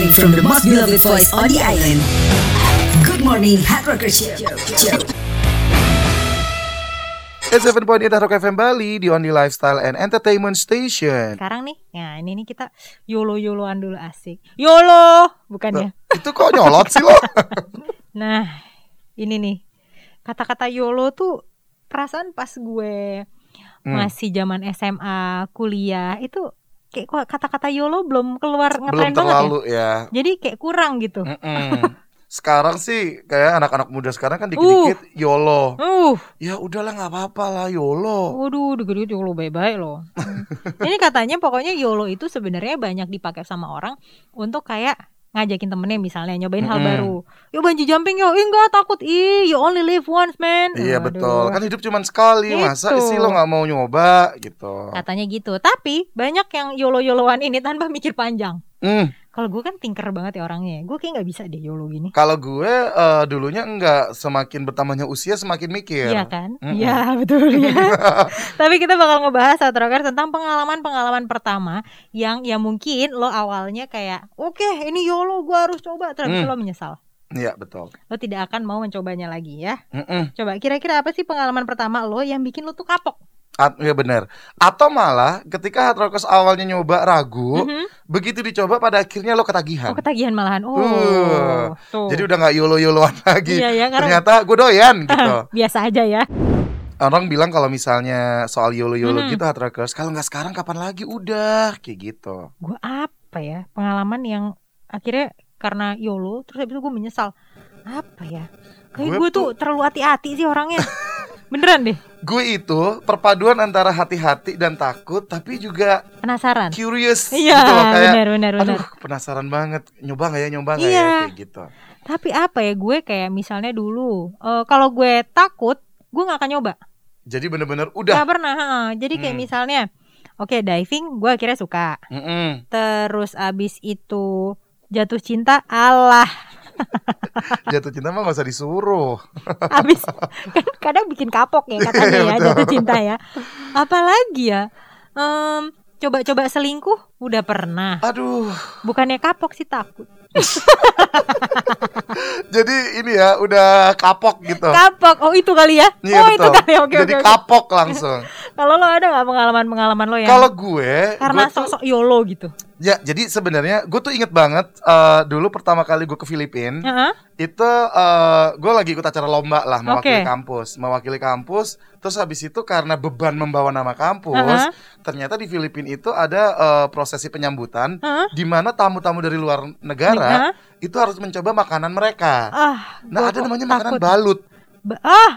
morning from the most beloved voice on the island. Good morning, Hard Rocker Show. It's 7.8 Rock FM Bali di Only Lifestyle and Entertainment Station. Sekarang nih, nah ini nih kita yolo-yoloan dulu asik. Yolo, bukan ya? Itu kok nyolot sih lo? Nah, ini nih. Kata-kata YOLO tuh perasaan pas gue Hmm. masih zaman SMA, kuliah itu kayak kata-kata YOLO belum keluar Belum ngetren banget ya. terlalu ya. Jadi kayak kurang gitu. Mm-mm. Sekarang sih kayak anak-anak muda sekarang kan dikit-dikit YOLO. Uh, Ya udahlah nggak apa-apa lah YOLO. waduh, dikit-dikit YOLO baik-baik loh. Ini katanya pokoknya YOLO itu sebenarnya banyak dipakai sama orang untuk kayak ngajakin temennya misalnya nyobain hal Mm-mm. baru. Yuk bungee jumping yuk. Ih enggak takut. Ih, you only live once, man. Iya Waduh. betul. Kan hidup cuma sekali. Masa Itu. sih lo nggak mau nyoba gitu. Katanya gitu. Tapi banyak yang YOLO-YOLOan ini tanpa mikir panjang. Hmm. Kalau gue kan tinker banget ya orangnya. Gue kayak nggak bisa deh YOLO gini. Kalau gue eh, dulunya enggak semakin bertambahnya usia semakin mikir. Iya kan? Iya betul ya. Tapi kita bakal ngebahas saat rocker tentang pengalaman-pengalaman pertama yang ya mungkin lo awalnya kayak oke ini YOLO gue harus coba terus itu lo menyesal. Iya betul. Lo tidak akan mau mencobanya lagi ya. Mm-mm. Coba kira-kira apa sih pengalaman pertama lo yang bikin lo tuh kapok? At- ya benar. Atau malah ketika hard rockers awalnya nyoba ragu, Mhm. begitu dicoba pada akhirnya lo Oh ketagihan. ketagihan malahan. Oh. Uh, tuh. Jadi udah nggak yolo-yoloan lagi. Iya ya karena Ternyata gue doyan gitu. biasa aja ya. Orang bilang kalau misalnya soal yolo-yolo Mhm. gitu hard rockers, kalau nggak sekarang kapan lagi udah kayak gitu. gue apa ya pengalaman yang akhirnya karena YOLO terus habis itu gue menyesal apa ya kayak gue tuh terlalu hati-hati sih orangnya beneran deh Gue itu perpaduan antara hati-hati dan takut, tapi juga penasaran curious iya gitu loh kayak. benar benar benar Aduh penasaran banget nyoba nggak ya nyoba nggak Iya. ya kayak gitu. tapi apa ya gue kayak misalnya dulu eh, kalau gue takut gue nggak akan nyoba Jadi bener-bener udah. nggak pernah ha-ha. jadi kayak Hmm. misalnya oke diving gue akhirnya suka Mm-mm. terus abis itu jatuh cinta Allah Jatuh cinta mah gak usah disuruh. Habis kan kadang bikin kapok ya katanya ya Betul. jatuh cinta ya. Apalagi ya? Em, coba-coba selingkuh udah pernah. Aduh. Bukannya kapok sih takut. Jadi ini ya udah kapok gitu. Kapok. Oh itu kali ya? Iya, oh betul. itu kali. Oke Jadi oke. oke. kapok langsung. Kalau lo ada nggak pengalaman-pengalaman lo yang Kalau gue, karena gue tuh, sosok YOLO gitu? Ya jadi sebenarnya gue tuh inget banget eh, dulu pertama kali gue ke Filipina Heeh. itu eh, gue lagi ikut acara lomba lah mewakili Oke. kampus, mewakili kampus. Terus habis itu karena beban membawa nama kampus, Aha. ternyata di Filipina itu ada eh, prosesi penyambutan Heeh. di mana tamu-tamu dari luar negara itu harus mencoba makanan mereka. Ah, Nah, ada namanya takut. makanan balut. Ba- ah,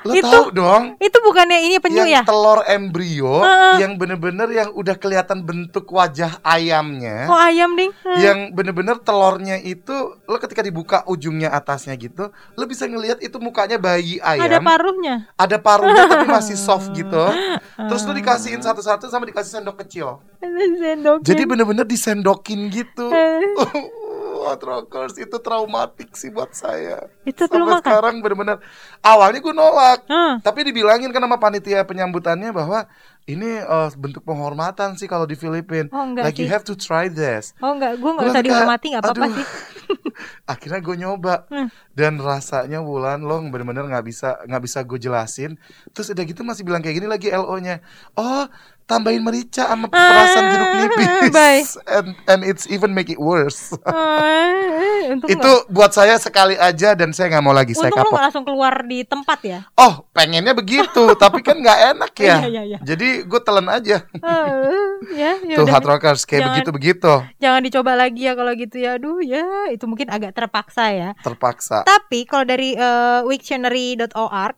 Lo Itu- tahu dong? itu bukannya ini penyu yang ya? telur embrio Heeh. yang bener-bener yang udah kelihatan bentuk wajah ayamnya Oh ayam ding. Hmm. yang bener-bener telurnya itu lo ketika dibuka ujungnya atasnya gitu lo bisa ngelihat itu mukanya bayi ayam Ada paruhnya. ada paruhnya tapi masih soft gitu terus lo dikasihin satu-satu sama dikasih sendok kecil sendoknya. jadi bener-bener disendokin gitu. Hot rockers itu traumatik sih buat saya itu sampai makan. sekarang bener-bener awalnya gue nolak Hah. tapi dibilangin kan sama panitia penyambutannya bahwa ini eh, bentuk penghormatan sih kalau di Filipina. Oh, enggak like you sih. have to try this. Oh enggak, gue nggak Gua usah dihormati nggak apa-apa sih. Akhirnya gue nyoba Hmm. dan rasanya bulan lo bener-bener nggak bisa nggak bisa gue jelasin. Terus udah gitu masih bilang kayak gini lagi LO-nya. Oh tambahin merica sama perasan jeruk nipis. Ah, bye. and and it's even make it worse. Untung Itu buat saya sekali aja dan saya nggak mau lagi saya untung lo kapok. nggak langsung keluar di tempat ya. Oh pengennya begitu tapi kan nggak enak ya. Iya, iya, iya. Jadi gue telan aja. Eh, ya, ya Tuh udah. hard rockers kayak Jangan- begitu-begitu Jangan dicoba lagi ya kalau gitu ya. Aduh ya, itu mungkin agak terpaksa ya. terpaksa. Tapi kalau dari eh, wiktionary.org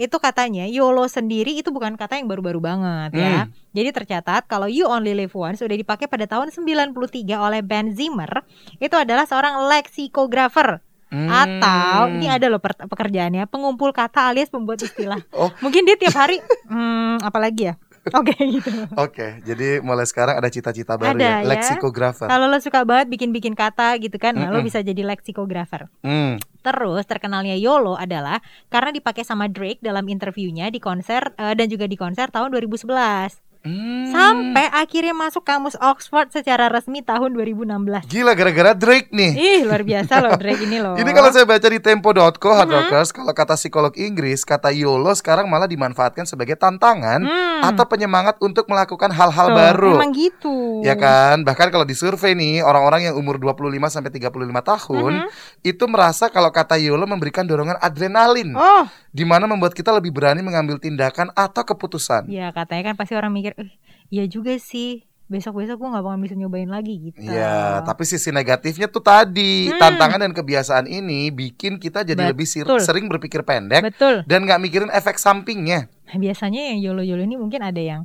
itu katanya YOLO sendiri itu bukan kata yang baru-baru banget ya. Hmm. Jadi tercatat kalau You Only Live Once sudah dipakai pada tahun 93 oleh Ben Zimmer itu adalah seorang lexicographer Hmm. atau ini ada loh pekerjaannya pengumpul kata alias pembuat istilah. Oh. Mungkin dia tiap hari hmm, apalagi ya? Oke gitu. Oke, jadi mulai sekarang ada cita-cita baru ya, Ada ya. lexicographer. Kalau lo suka banget bikin-bikin kata gitu kan, nah, lo Mm-mm. bisa jadi lexicographer. Hmm. Terus terkenalnya YOLO adalah karena dipakai sama Drake dalam interviewnya di konser eh, dan juga di konser tahun 2011. Hmm. Sampai akhirnya masuk kamus Oxford secara resmi tahun 2016. Gila gara-gara Drake nih. Ih, luar biasa loh Drake ini loh. Ini kalau saya baca di tempo.co Hard Mhm. Rockers, kalau kata psikolog Inggris, kata YOLO sekarang malah dimanfaatkan sebagai tantangan Hmm. atau penyemangat untuk melakukan hal-hal Tuh, baru. Emang gitu. Ya kan? Bahkan kalau di survei nih, orang-orang yang umur 25 sampai 35 tahun Mhm. itu merasa kalau kata YOLO memberikan dorongan adrenalin Oh, di mana membuat kita lebih berani mengambil tindakan atau keputusan. ya katanya kan pasti orang mikir, eh, iya juga sih. Besok-besok gue gak bakal bisa nyobain lagi gitu. Iya, tapi sisi negatifnya tuh tadi Hmm. tantangan dan kebiasaan ini bikin kita jadi lebih sir- Betul. sering berpikir pendek Betul. dan nggak mikirin efek sampingnya. Nah, biasanya yang YOLO-YOLO ini mungkin ada yang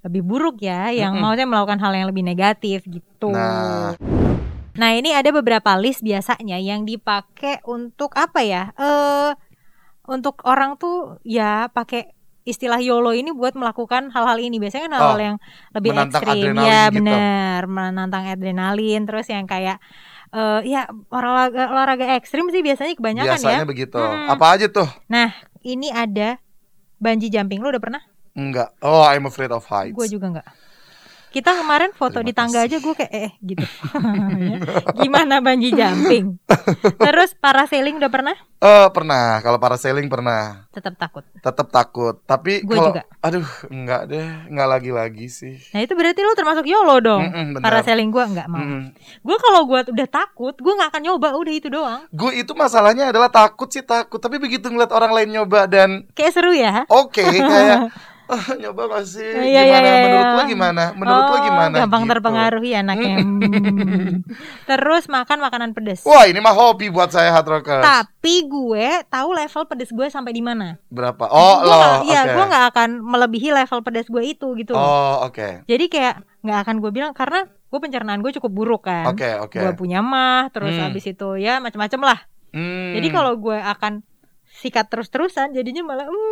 lebih buruk ya, yang Mm-mm. maksudnya melakukan hal yang lebih negatif gitu. Nah. Nah, ini ada beberapa list biasanya yang dipakai untuk apa ya? Eh untuk orang tuh ya pakai istilah YOLO ini buat melakukan hal-hal ini. Biasanya kan hal-hal Oh, yang lebih ekstrim. Ya, gitu. benar, menantang adrenalin terus yang kayak eh ya olahraga olahraga ekstrim sih biasanya kebanyakan Biasanya ya. begitu. Hmm. Apa aja tuh? Nah, ini ada bungee jumping. Lu udah pernah? Enggak. Oh, I'm afraid of heights. Gue juga enggak. Kita kemarin foto Terima di tangga kasih. aja gue kayak eh gitu. Ya. Gimana bungee jumping? Terus parasailing udah pernah? Eh, pernah. Kalau parasailing pernah. Tetap takut. Tetap takut. Tapi kalau juga. aduh, enggak deh. Enggak lagi-lagi sih. Nah itu berarti lu termasuk YOLO dong. Mm-mm, benar. Parasailing gue nggak mau. Mm. Gue kalau gue udah takut, gue nggak akan nyoba. Udah itu doang. Gue itu masalahnya adalah takut sih takut, tapi begitu ngeliat orang lain nyoba dan Kayak seru ya. oke kayak "Ah, nyoba gak sih? Iya, gimana? iya, iya, Menurut lo gimana? Menurut lo Oh, gimana? Gampang Gitu. terpengaruhi anaknya. Hmm. Terus makan makanan pedes. Wah, ini mah hobi buat saya hard rockers. Tapi gue tahu level pedes gue sampai di mana. Berapa? Oh, Gua lo. Iya, oke. gue nggak akan melebihi level pedas gue itu gitu. Oh, oke. Jadi kayak nggak akan gue bilang karena gue pencernaan gue cukup buruk kan. Oke, oke. Gue punya mah, terus Hmm. habis itu ya macam-macam lah. Hmm. Jadi kalau gue akan sikat terus-terusan, jadinya malah, hmm,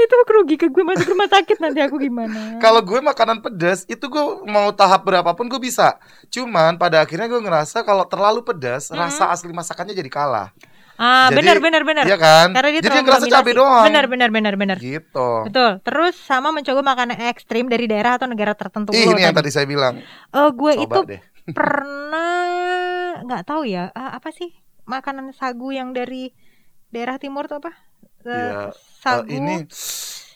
itu kerugi ke gue masuk rumah sakit nanti aku gimana? Kalau gue makanan pedas itu gue mau tahap berapapun gue bisa. Cuman pada akhirnya gue ngerasa kalau terlalu pedas, Mhm. rasa asli masakannya jadi kalah. ah benar benar benar. Iya kan? Karena dia jadi terlalu ngerasa cabai mendominasi. doang. Benar benar benar benar. Gitu. Betul. Terus sama mencoba makanan ekstrim dari daerah atau negara tertentu. Ih, ini yang tadi saya bilang. Eh, gue Coba itu deh. pernah nggak tahu ya ah, apa sih makanan sagu yang dari daerah timur tuh apa Eh, sagu ini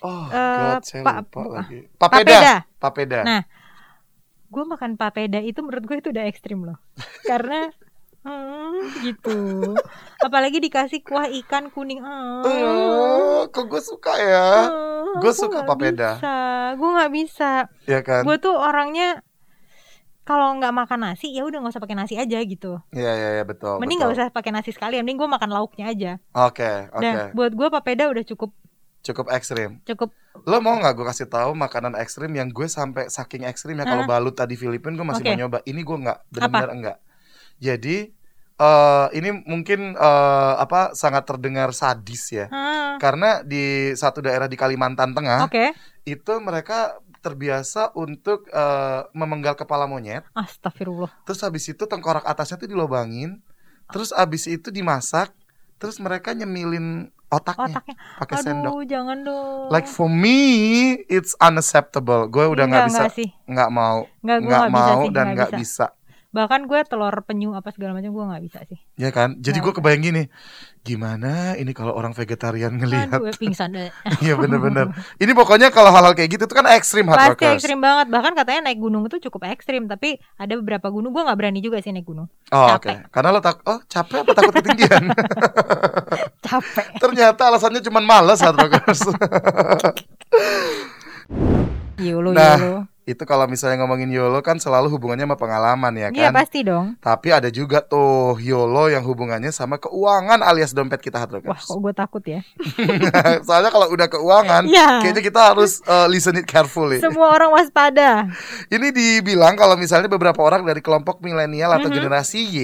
Oh, eh, God, saya pa- lupa bu- lagi. Papeda. papeda. Papeda. Nah, gue makan papeda itu menurut gue itu udah ekstrim loh karena hmm, gitu apalagi dikasih kuah ikan kuning hmm, Oh, kok gue suka ya? Gua aku suka papeda. bisa gue nggak bisa Ya kan? gue tuh orangnya kalau nggak makan nasi ya udah nggak usah pakai nasi aja gitu Iya, iya, iya, betul. mending nggak usah pakai nasi sekali mending gue makan lauknya aja Oke, oke. Nah, buat gue papeda udah cukup Cukup ekstrim. cukup Lo mau nggak gue kasih tahu makanan ekstrim yang gue sampai saking ekstrim ya kalau balut tadi Filipin gue masih Oke. mau nyoba. Ini gue nggak, benar-benar enggak. Jadi eh ini mungkin eh, apa sangat terdengar sadis ya. Hmm, Karena di satu daerah di Kalimantan Tengah oke itu mereka terbiasa untuk eh, memenggal kepala monyet. astagfirullah Terus habis itu tengkorak atasnya tuh dilobangin. Terus habis itu dimasak. Terus mereka nyemilin otaknya otaknya pakai sendok. aduh jangan dong Like for me, it's unacceptable. Gue udah nggak bisa, nggak mau, nggak bisa mau sih dan nggak bisa. bisa. Bahkan gue telur penyu apa segala macam gue nggak bisa sih ya kan? Jadi gue kebayang gini, gimana ini kalau orang vegetarian ngelihat? aduh pingsan deh Iya bener-bener. Ini pokoknya kalau hal-hal kayak gitu tuh kan ekstrim hard pasti ekstrim banget bahkan katanya naik gunung itu cukup ekstrim tapi ada beberapa gunung gue nggak berani juga sih naik gunung Oh oke. capek. Karena lo tak, oh capek apa takut ketinggian? capek Ternyata alasannya cuma males hard rockers. yolo Nah, yolo itu kalau misalnya ngomongin YOLO kan selalu hubungannya sama pengalaman ya iya kan? pasti dong Tapi ada juga tuh YOLO yang hubungannya sama keuangan alias dompet kita hard wah rockers. kok gue takut ya Soalnya kalau udah keuangan, Iya. kayaknya kita harus uh, listen it carefully. semua orang waspada Ini dibilang kalau misalnya beberapa orang dari kelompok milenial atau Mhm. generasi Y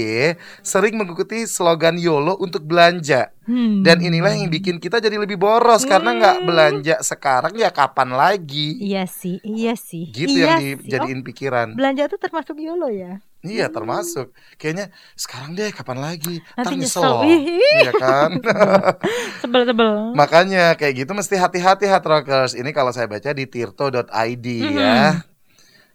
sering mengikuti slogan YOLO untuk belanja. Hmm. Dan inilah yang bikin kita jadi lebih boros karena nggak Hmm. belanja sekarang ya kapan lagi? Iya sih, iya sih. Gitu iya yang dijadiin pikiran. Oh, belanja tuh termasuk YOLO ya. Iya termasuk. Kayaknya sekarang deh kapan lagi? Nanti nyesel. Iya kan? Sebel-sebel. Makanya kayak gitu mesti hati-hati hard rockers. Ini kalau saya baca di tirto.id ya.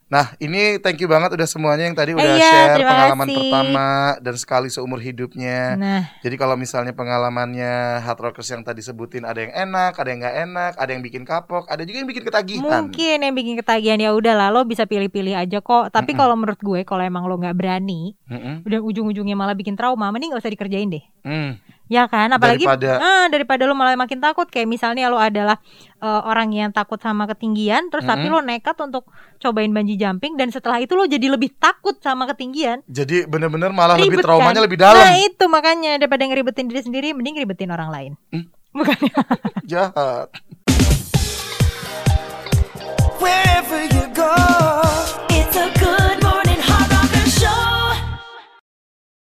Nah, ini thank you banget udah semuanya yang tadi udah Iya, share pengalaman kasih. pertama dan sekali seumur hidupnya. Nah, Jadi kalau misalnya pengalamannya hard rockers yang tadi sebutin ada yang enak, ada yang nggak enak, ada yang bikin kapok, ada juga yang bikin ketagihan. mungkin yang bikin ketagihan ya udah lah lo bisa pilih-pilih aja kok. Tapi Mm-mm. kalau menurut gue kalau emang lo nggak berani, Mm-mm. udah ujung-ujungnya malah bikin trauma, mending gak usah dikerjain deh. Hmm. Ya kan, apalagi Daripada- ah, daripada lo malah makin takut kayak misalnya lo adalah eh, orang yang takut sama ketinggian, terus tapi Mm-mm. lo nekat untuk cobain bungee jumping dan setelah itu lo jadi lebih takut sama ketinggian. Jadi bener-bener malah lebih Ribet traumanya kan? lebih dalam. Nah itu makanya daripada ngeribetin diri sendiri, mending ngeribetin orang lain. Hmm. Bukan Jahat. Wherever